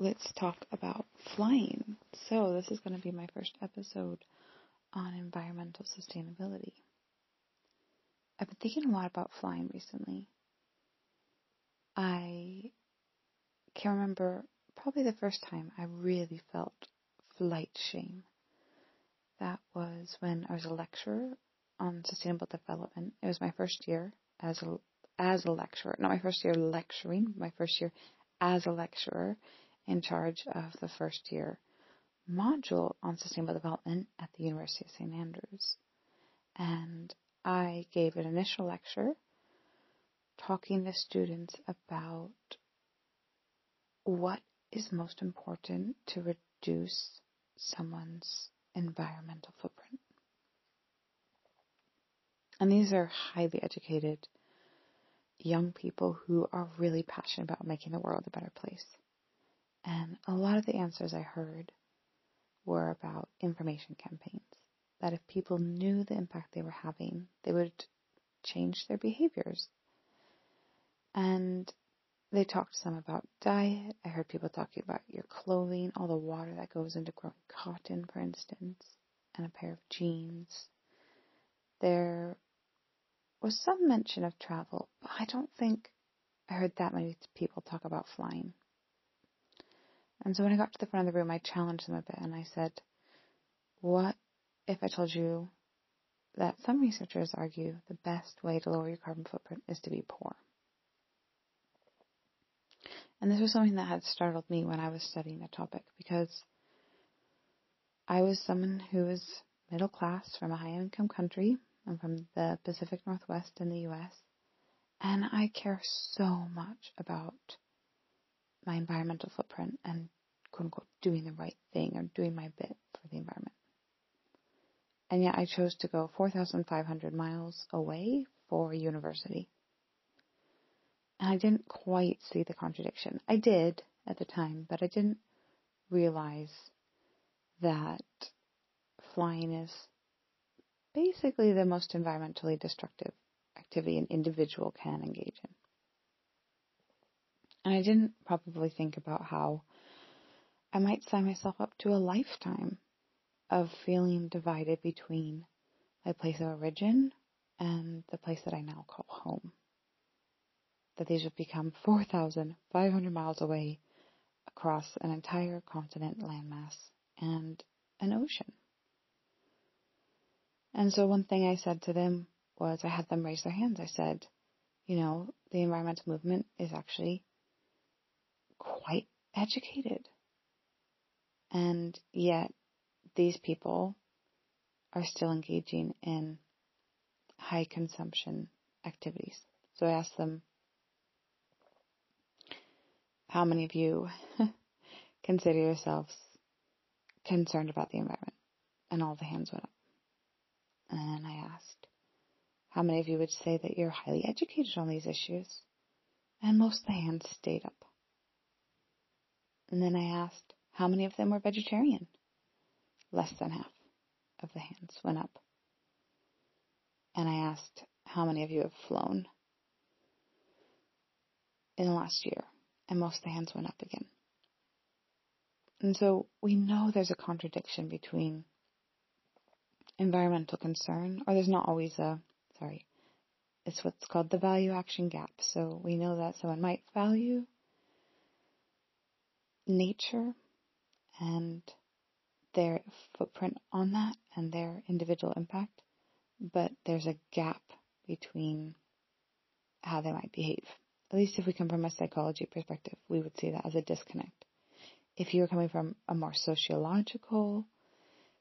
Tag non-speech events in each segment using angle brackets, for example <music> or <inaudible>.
let's talk about flying. So, this is going to be my first episode on environmental sustainability. I've been thinking a lot about flying recently. I can remember probably the first time I really felt flight shame. That was when I was a lecturer on sustainable development. It was my first year as a as a lecturer, not my first year lecturing, my first year as a lecturer in charge of the first year module on sustainable development at the University of St. Andrews. And I gave an initial lecture talking to students about what is most important to reduce someone's environmental footprint. And these are highly educated young people who are really passionate about making the world a better place. And a lot of the answers I heard were about information campaigns. That if people knew the impact they were having, they would change their behaviors. And they talked some about diet. I heard people talking about your clothing, all the water that goes into growing cotton, for instance, and a pair of jeans. There was some mention of travel, but I don't think I heard that many people talk about flying. And so when I got to the front of the room, I challenged them a bit and I said, What if I told you that some researchers argue the best way to lower your carbon footprint is to be poor? And this was something that had startled me when I was studying the topic because I was someone who was middle class from a high income country. I'm from the Pacific Northwest in the US. And I care so much about my environmental footprint and quote unquote doing the right thing or doing my bit for the environment. And yet I chose to go 4,500 miles away for university. And I didn't quite see the contradiction. I did at the time, but I didn't realize that flying is basically the most environmentally destructive activity an individual can engage in. And I didn't probably think about how I might sign myself up to a lifetime of feeling divided between my place of origin and the place that I now call home. That these would become <laughs> 4,500 miles away across an entire continent landmass and an ocean. And so one thing I said to them was I had them raise their hands. I said, you know, the environmental movement is actually quite educated. And yet these people are still engaging in high consumption activities. So I asked them, how many of you <laughs> consider yourselves concerned about the environment? And all the hands went up. And I asked, how many of you would say that you're highly educated on these issues? And most of the hands stayed up. And then I asked, how many of them were vegetarian? Less than half of the hands went up. And I asked, how many of you have flown in the last year? And most of the hands went up again. And so we know there's a contradiction between environmental concern, or there's not always a, sorry, it's what's called the value action gap. So we know that someone might value nature and their footprint on that and their individual impact, but there's a gap between how they might behave. At least if we come from a psychology perspective, we would see that as a disconnect. If you're coming from a more sociological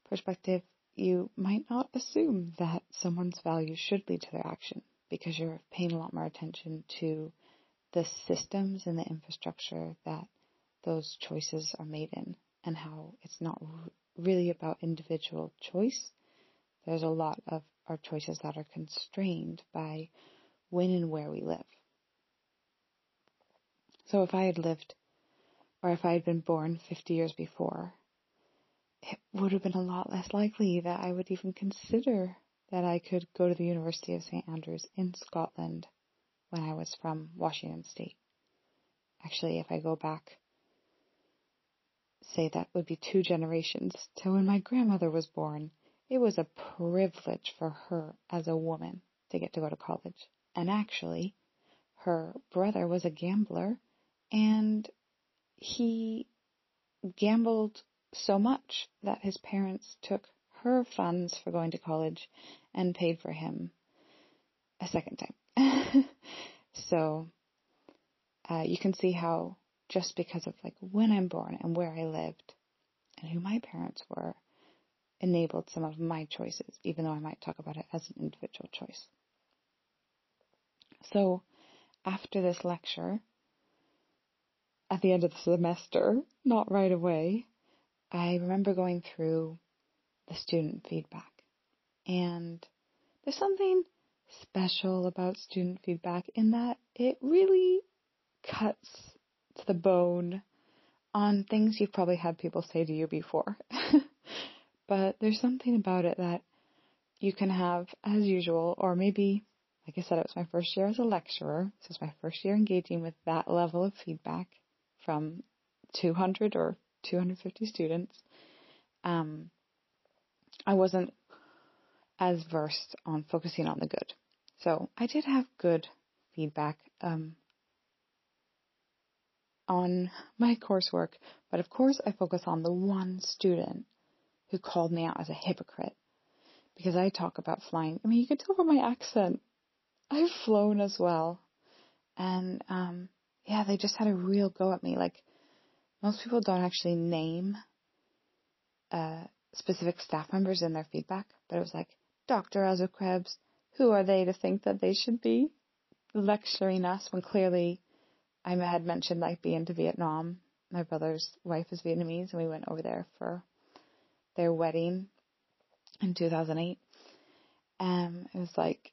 perspective, you might not assume that someone's values should lead to their action because you're paying a lot more attention to the systems and the infrastructure that those choices are made in and how it's not really about individual choice. There's a lot of our choices that are constrained by when and where we live. So if I had lived, or if I had been born 50 years before, it would have been a lot less likely that I would even consider that I could go to the University of St. Andrews in Scotland when I was from Washington State. Actually, if I go back say that would be two generations to when my grandmother was born. It was a privilege for her as a woman to get to go to college. And actually, her brother was a gambler and he gambled so much that his parents took her funds for going to college and paid for him a second time. <laughs> so uh, you can see how just because of like when I'm born and where I lived and who my parents were enabled some of my choices, even though I might talk about it as an individual choice. So after this lecture, at the end of the semester, not right away, I remember going through the student feedback. And there's something special about student feedback in that it really cuts to the bone on things you've probably had people say to you before. <laughs> but there's something about it that you can have as usual, or maybe, like I said, it was my first year as a lecturer. This was my first year engaging with that level of feedback from 200 or 250 students. Um, I wasn't as versed on focusing on the good. So I did have good feedback um, on my coursework, but of course I focus on the one student who called me out as a hypocrite because I talk about flying. I mean, you can tell from my accent. I've flown as well. And um, yeah, they just had a real go at me. Like, most people don't actually name uh, specific staff members in their feedback, but it was like, Dr. Ellsworth-Krebs, who are they to think that they should be lecturing us when clearly I had mentioned like being to Vietnam. My brother's wife is Vietnamese, and we went over there for their wedding in 2008. Um, it was like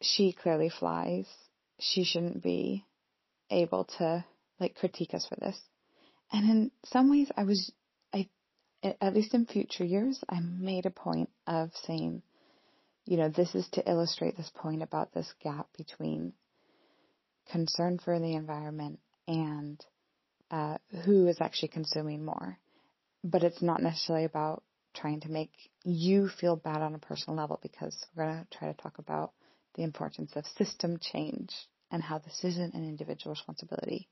she clearly flies. She shouldn't be able to like critique us for this. And in some ways, I was, I, at least in future years, I made a point of saying, you know, this is to illustrate this point about this gap between concern for the environment and uh, who is actually consuming more. But it's not necessarily about trying to make you feel bad on a personal level because we're going to try to talk about the importance of system change and how this isn't an individual responsibility.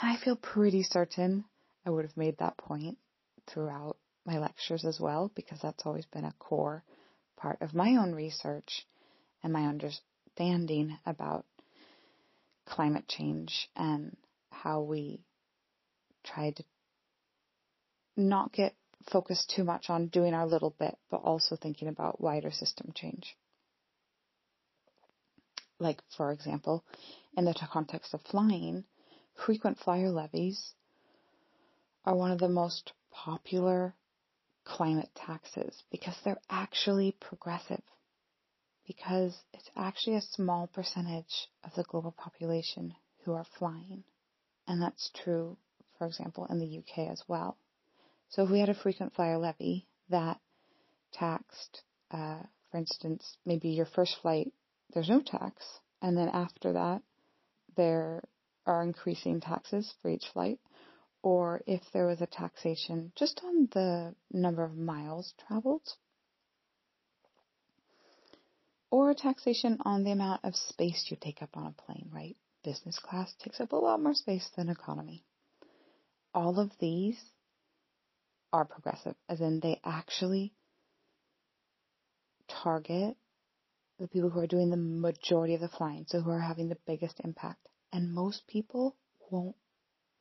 And I feel pretty certain I would have made that point throughout my lectures as well because that's always been a core part of my own research and my understanding about climate change and how we try to not get focused too much on doing our little bit, but also thinking about wider system change. Like, for example, in the context of flying, frequent flyer levies are one of the most popular climate taxes because they're actually progressive because it's actually a small percentage of the global population who are flying. And that's true, for example, in the UK as well. So if we had a frequent flyer levy that taxed, uh, for instance, maybe your first flight, there's no tax, and then after that, there are increasing taxes for each flight, or if there was a taxation just on the number of miles traveled, or a taxation on the amount of space you take up on a plane, right? Business class takes up a lot more space than economy. All of these are progressive, as in they actually target the people who are doing the majority of the flying, so who are having the biggest impact. And most people won't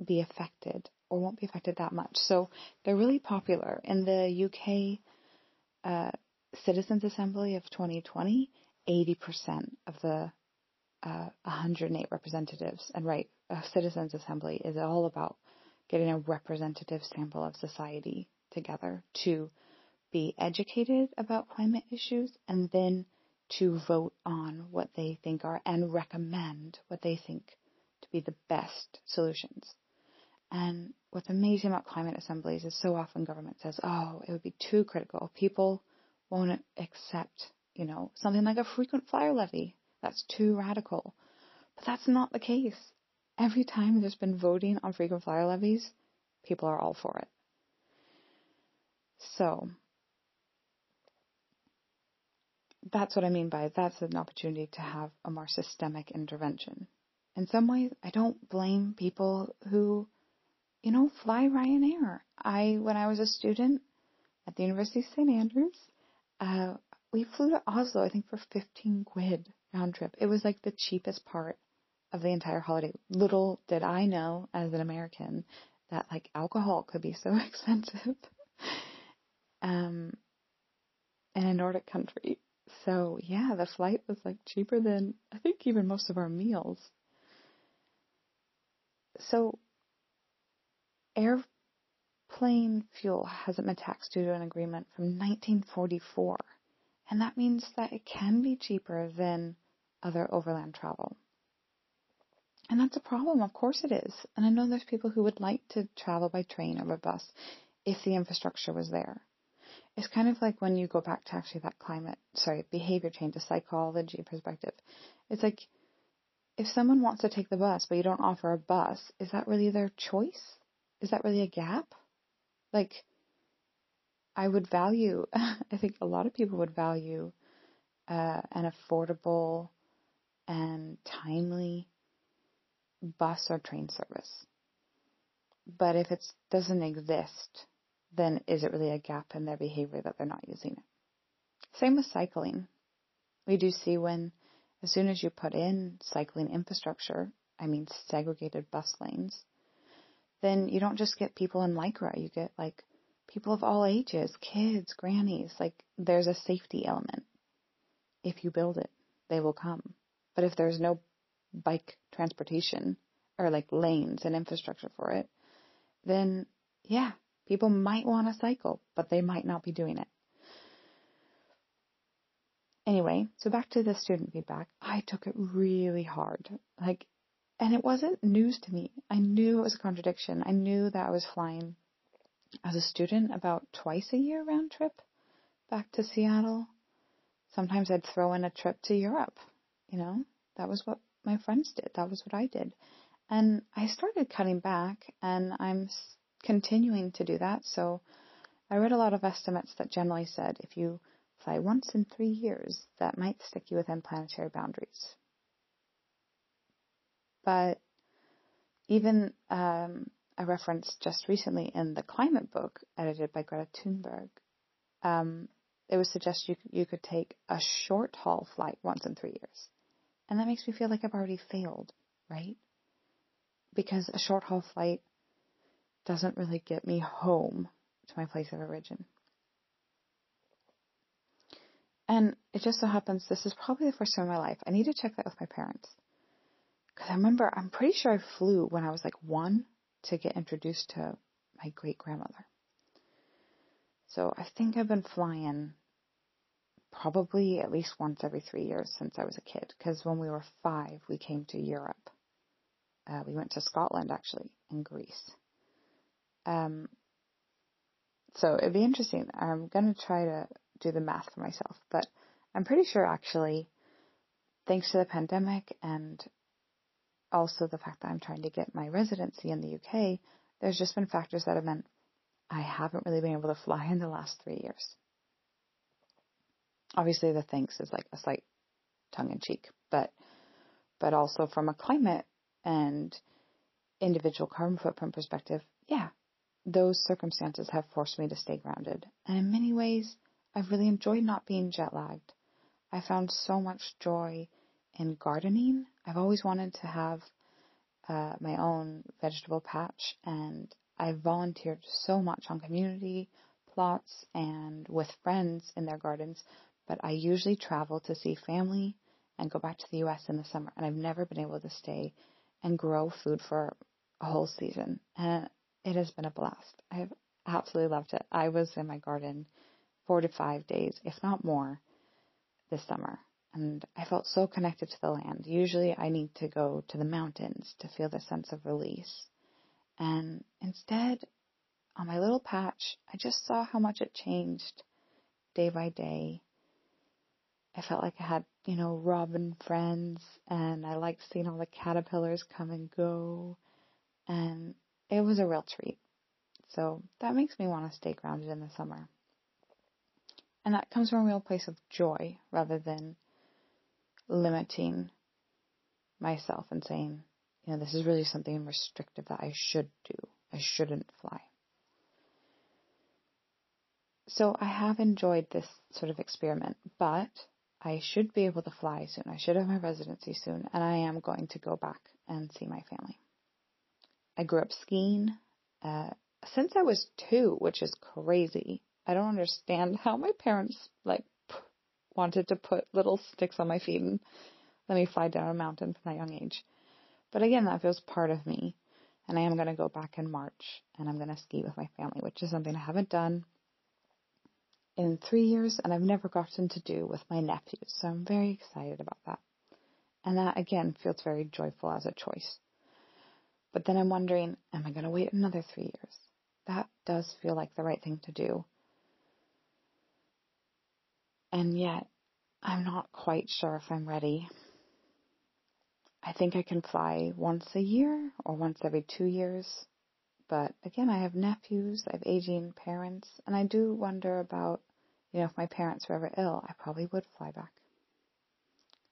be affected or won't be affected that much. So they're really popular. In the UK uh, Citizens Assembly of 2020, 80% of the uh, 108 representatives, and right, a Citizens Assembly is all about getting a representative sample of society together to be educated about climate issues and then to vote on what they think are and recommend what they think to be the best solutions. And what's amazing about climate assemblies is so often government says, oh, it would be too critical. People won't accept, you know, something like a frequent flyer levy. That's too radical. But that's not the case. Every time there's been voting on frequent flyer levies, people are all for it. So, that's what I mean by that's an opportunity to have a more systemic intervention. In some ways, I don't blame people who, you know, fly Ryanair. I, when I was a student at the University of St. Andrews, uh, we flew to Oslo, I think for 15 quid round trip. It was like the cheapest part of the entire holiday. Little did I know as an American that like alcohol could be so <laughs> expensive. um, in a Nordic country. So yeah, the flight was like cheaper than I think even most of our meals. So airplane fuel hasn't been taxed due to an agreement from 1944. And that means that it can be cheaper than other overland travel. And that's a problem, of course it is. And I know there's people who would like to travel by train or by bus if the infrastructure was there. It's kind of like when you go back to actually that climate, sorry, behavior change, a psychology perspective. It's like if someone wants to take the bus but you don't offer a bus, is that really their choice? Is that really a gap? Like, I would value, <laughs> I think a lot of people would value uh, an affordable and timely bus or train service. But if it doesn't exist, then is it really a gap in their behavior that they're not using it? Same with cycling. We do see when, as soon as you put in cycling infrastructure, I mean segregated bus lanes, then you don't just get people in Lycra, you get like people of all ages, kids, grannies, like there's a safety element. If you build it, they will come. But if there's no bike transportation or like lanes and infrastructure for it, then yeah, people might want to cycle, but they might not be doing it. Anyway, so back to the student feedback. I took it really hard. Like, and it wasn't news to me. I knew it was a contradiction. I knew that I was flying as a student about twice a year round trip back to Seattle. Sometimes I'd throw in a trip to Europe. You know, that was what my friends did. That was what I did. And I started cutting back and I'm continuing to do that. So I read a lot of estimates that generally said if you fly once in three years, that might stick you within planetary boundaries. But even um, a reference just recently in the climate book edited by Greta Thunberg, um, it was suggested you, you could take a short haul flight once in three years. And that makes me feel like I've already failed, right? Because a short haul flight doesn't really get me home to my place of origin. And it just so happens this is probably the first time in my life. I need to check that with my parents. Because I remember, I'm pretty sure I flew when I was like one to get introduced to my great grandmother. So I think I've been flying probably at least once every three years since I was a kid. Because when we were five, we came to Europe. Uh, we went to Scotland actually and Greece. Um, so it'd be interesting. I'm gonna try to do the math for myself, but I'm pretty sure actually, thanks to the pandemic and also the fact that I'm trying to get my residency in the UK, there's just been factors that have meant I haven't really been able to fly in the last three years. Obviously, the thanks is like a slight tongue in cheek, but but also from a climate and individual carbon footprint perspective, yeah, those circumstances have forced me to stay grounded. And in many ways, I've really enjoyed not being jet lagged. I found so much joy in gardening. I've always wanted to have uh, my own vegetable patch, and I've volunteered so much on community plots and with friends in their gardens. But I usually travel to see family and go back to the US in the summer, and I've never been able to stay and grow food for a whole season. And it has been a blast. I've absolutely loved it. I was in my garden four to five days, if not more, this summer and I felt so connected to the land. Usually I need to go to the mountains to feel the sense of release. And instead, on my little patch, I just saw how much it changed day by day. I felt like I had, you know, robin friends and I liked seeing all the caterpillars come and go. And it was a real treat. So that makes me want to stay grounded in the summer. And that comes from a real place of joy rather than limiting myself and saying, you know, this is really something restrictive that I should do. I shouldn't fly. So I have enjoyed this sort of experiment, but I should be able to fly soon. I should have my residency soon, and I am going to go back and see my family. I grew up skiing uh, since I was two, which is crazy. I don't understand how my parents like wanted to put little sticks on my feet and let me fly down a mountain from that young age. But again, that feels part of me. And I am going to go back in March and I'm going to ski with my family, which is something I haven't done in three years and I've never gotten to do with my nephews. So I'm very excited about that. And that again feels very joyful as a choice. But then I'm wondering, am I going to wait another three years? That does feel like the right thing to do. And yet, I'm not quite sure if I'm ready. I think I can fly once a year or once every two years. But again, I have nephews, I have aging parents, and I do wonder about, you know, if my parents were ever ill, I probably would fly back.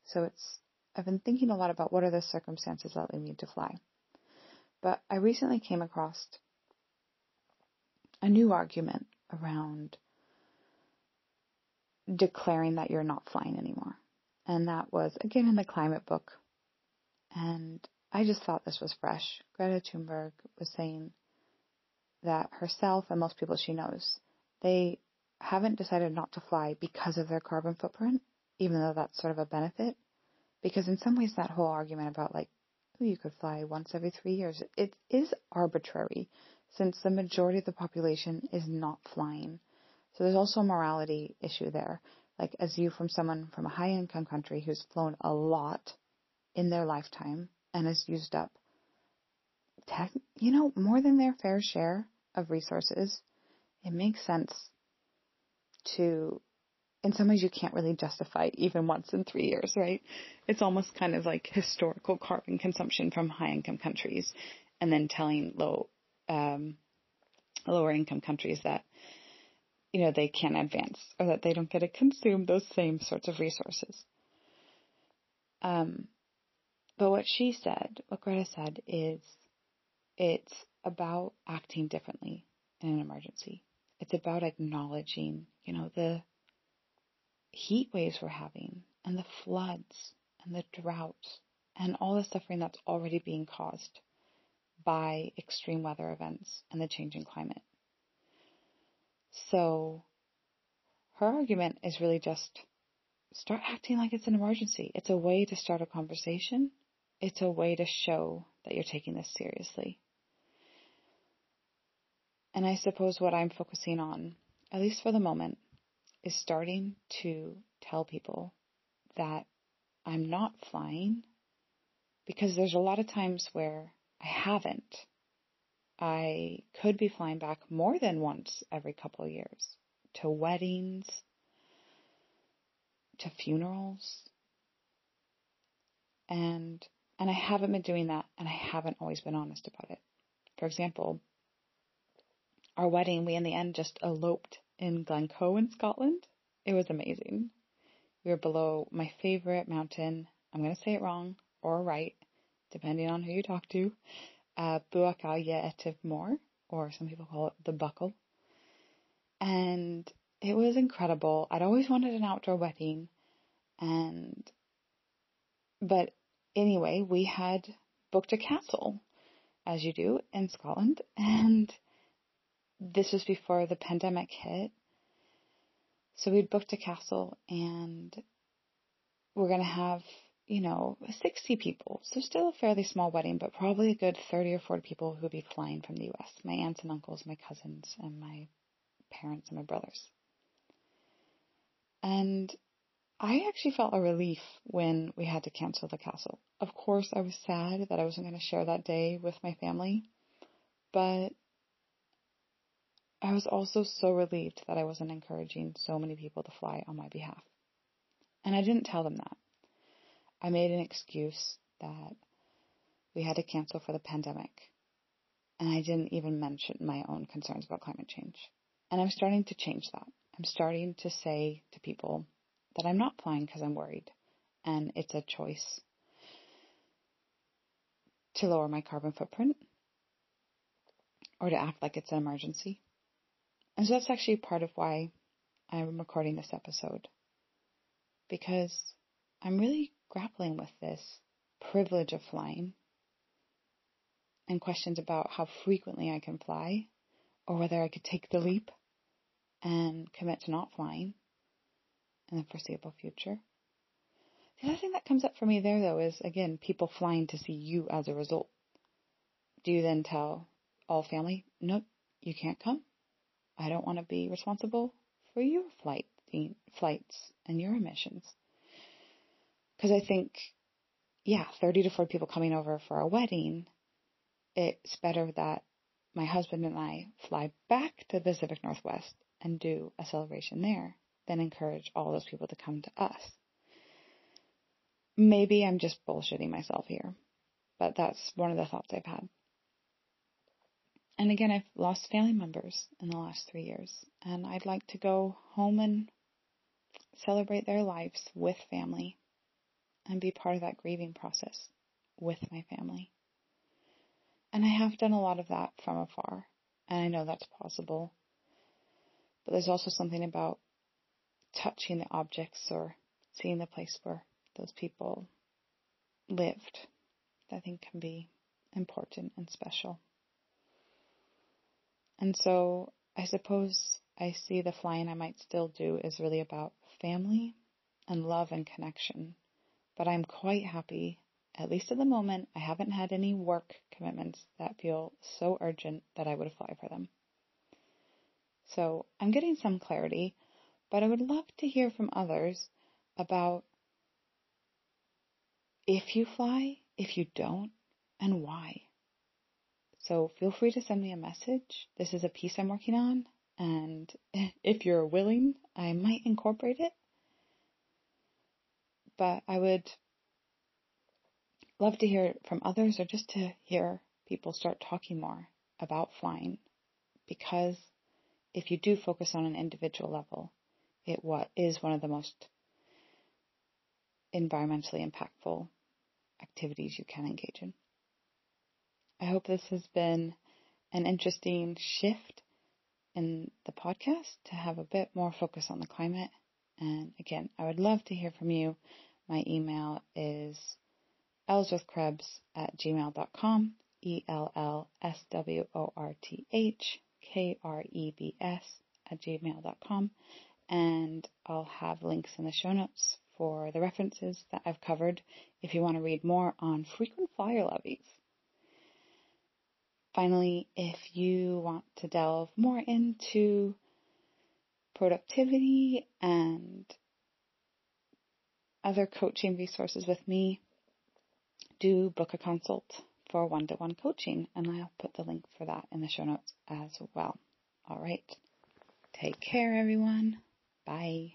So it's, I've been thinking a lot about what are the circumstances that lead me to fly. But I recently came across a new argument around declaring that you're not flying anymore. And that was again in the climate book. And I just thought this was fresh. Greta Thunberg was saying that herself and most people she knows, they haven't decided not to fly because of their carbon footprint, even though that's sort of a benefit. Because in some ways that whole argument about like you could fly once every three years. It is arbitrary since the majority of the population is not flying. So there's also a morality issue there. Like as you from someone from a high income country who's flown a lot in their lifetime and has used up tech, you know, more than their fair share of resources, it makes sense to in some ways you can't really justify even once in three years, right? It's almost kind of like historical carbon consumption from high income countries and then telling low, um, lower income countries that, you know, they can't advance or that they don't get to consume those same sorts of resources. Um, but what she said, what Greta said is it's about acting differently in an emergency. It's about acknowledging, you know, the heat waves we're having and the floods and the droughts and all the suffering that's already being caused by extreme weather events and the changing climate. So her argument is really just start acting like it's an emergency. It's a way to start a conversation. It's a way to show that you're taking this seriously. And I suppose what I'm focusing on, at least for the moment, is starting to tell people that I'm not flying because there's a lot of times where I haven't. I could be flying back more than once every couple of years to weddings, to funerals. And and I haven't been doing that and I haven't always been honest about it. For example, our wedding, we in the end just eloped in Glencoe in Scotland. It was amazing. We were below my favorite mountain. I'm going to say it wrong or right, depending on who you talk to. Uh, Buachaille Etive Mòr, or some people call it the Buckle. And it was incredible. I'd always wanted an outdoor wedding. And, but anyway, we had booked a castle, as you do in Scotland. And this was before the pandemic hit. So we'd booked a castle and we're going to have, you know, 60 people. So still a fairly small wedding, but probably a good 30 or 40 people who would be flying from the US. My aunts and uncles, my cousins, and my parents and my brothers. And I actually felt a relief when we had to cancel the castle. Of course, I was sad that I wasn't going to share that day with my family, but I was also so relieved that I wasn't encouraging so many people to fly on my behalf. And I didn't tell them that. I made an excuse that we had to cancel for the pandemic. and I didn't even mention my own concerns about climate change. And I'm starting to change that. I'm starting to say to people that I'm not flying because I'm worried, and it's a choice to lower my carbon footprint or to act like it's an emergency. And so that's actually part of why I'm recording this episode. Because I'm really grappling with this privilege of flying and questions about how frequently I can fly or whether I could take the leap and commit to not flying in the foreseeable future. The other thing that comes up for me there, though, is again, people flying to see you as a result. Do you then tell all family, nope, you can't come? I don't want to be responsible for your flight flights and your emissions. Because I think, yeah, 30 to 40 people coming over for a wedding, it's better that my husband and I fly back to the Pacific Northwest and do a celebration there than encourage all those people to come to us. Maybe I'm just bullshitting myself here, but that's one of the thoughts I've had. And again, I've lost family members in the last three years, and I'd like to go home and celebrate their lives with family and be part of that grieving process with my family. And I have done a lot of that from afar, and I know that's possible. But there's also something about touching the objects or seeing the place where those people lived that I think can be important and special. And so I suppose I see the flying I might still do is really about family and love and connection. But I'm quite happy, at least at the moment, I haven't had any work commitments that feel so urgent that I would fly for them. So I'm getting some clarity, but I would love to hear from others about if you fly, if you don't, and why. So feel free to send me a message. This is a piece I'm working on, and <laughs> if you're willing, I might incorporate it. But I would love to hear from others or just to hear people start talking more about flying because if you do focus on an individual level, it what is one of the most environmentally impactful activities you can engage in. I hope this has been an interesting shift in the podcast to have a bit more focus on the climate. And again, I would love to hear from you. My email is ellsworthkrebs at gmail.com, E L L S W O R T H K R E B S at gmail.com. And I'll have links in the show notes for the references that I've covered if you want to read more on frequent flyer levies. Finally, if you want to delve more into productivity and other coaching resources with me, do book a consult for one to one coaching, and I'll put the link for that in the show notes as well. All right. Take care, everyone. Bye.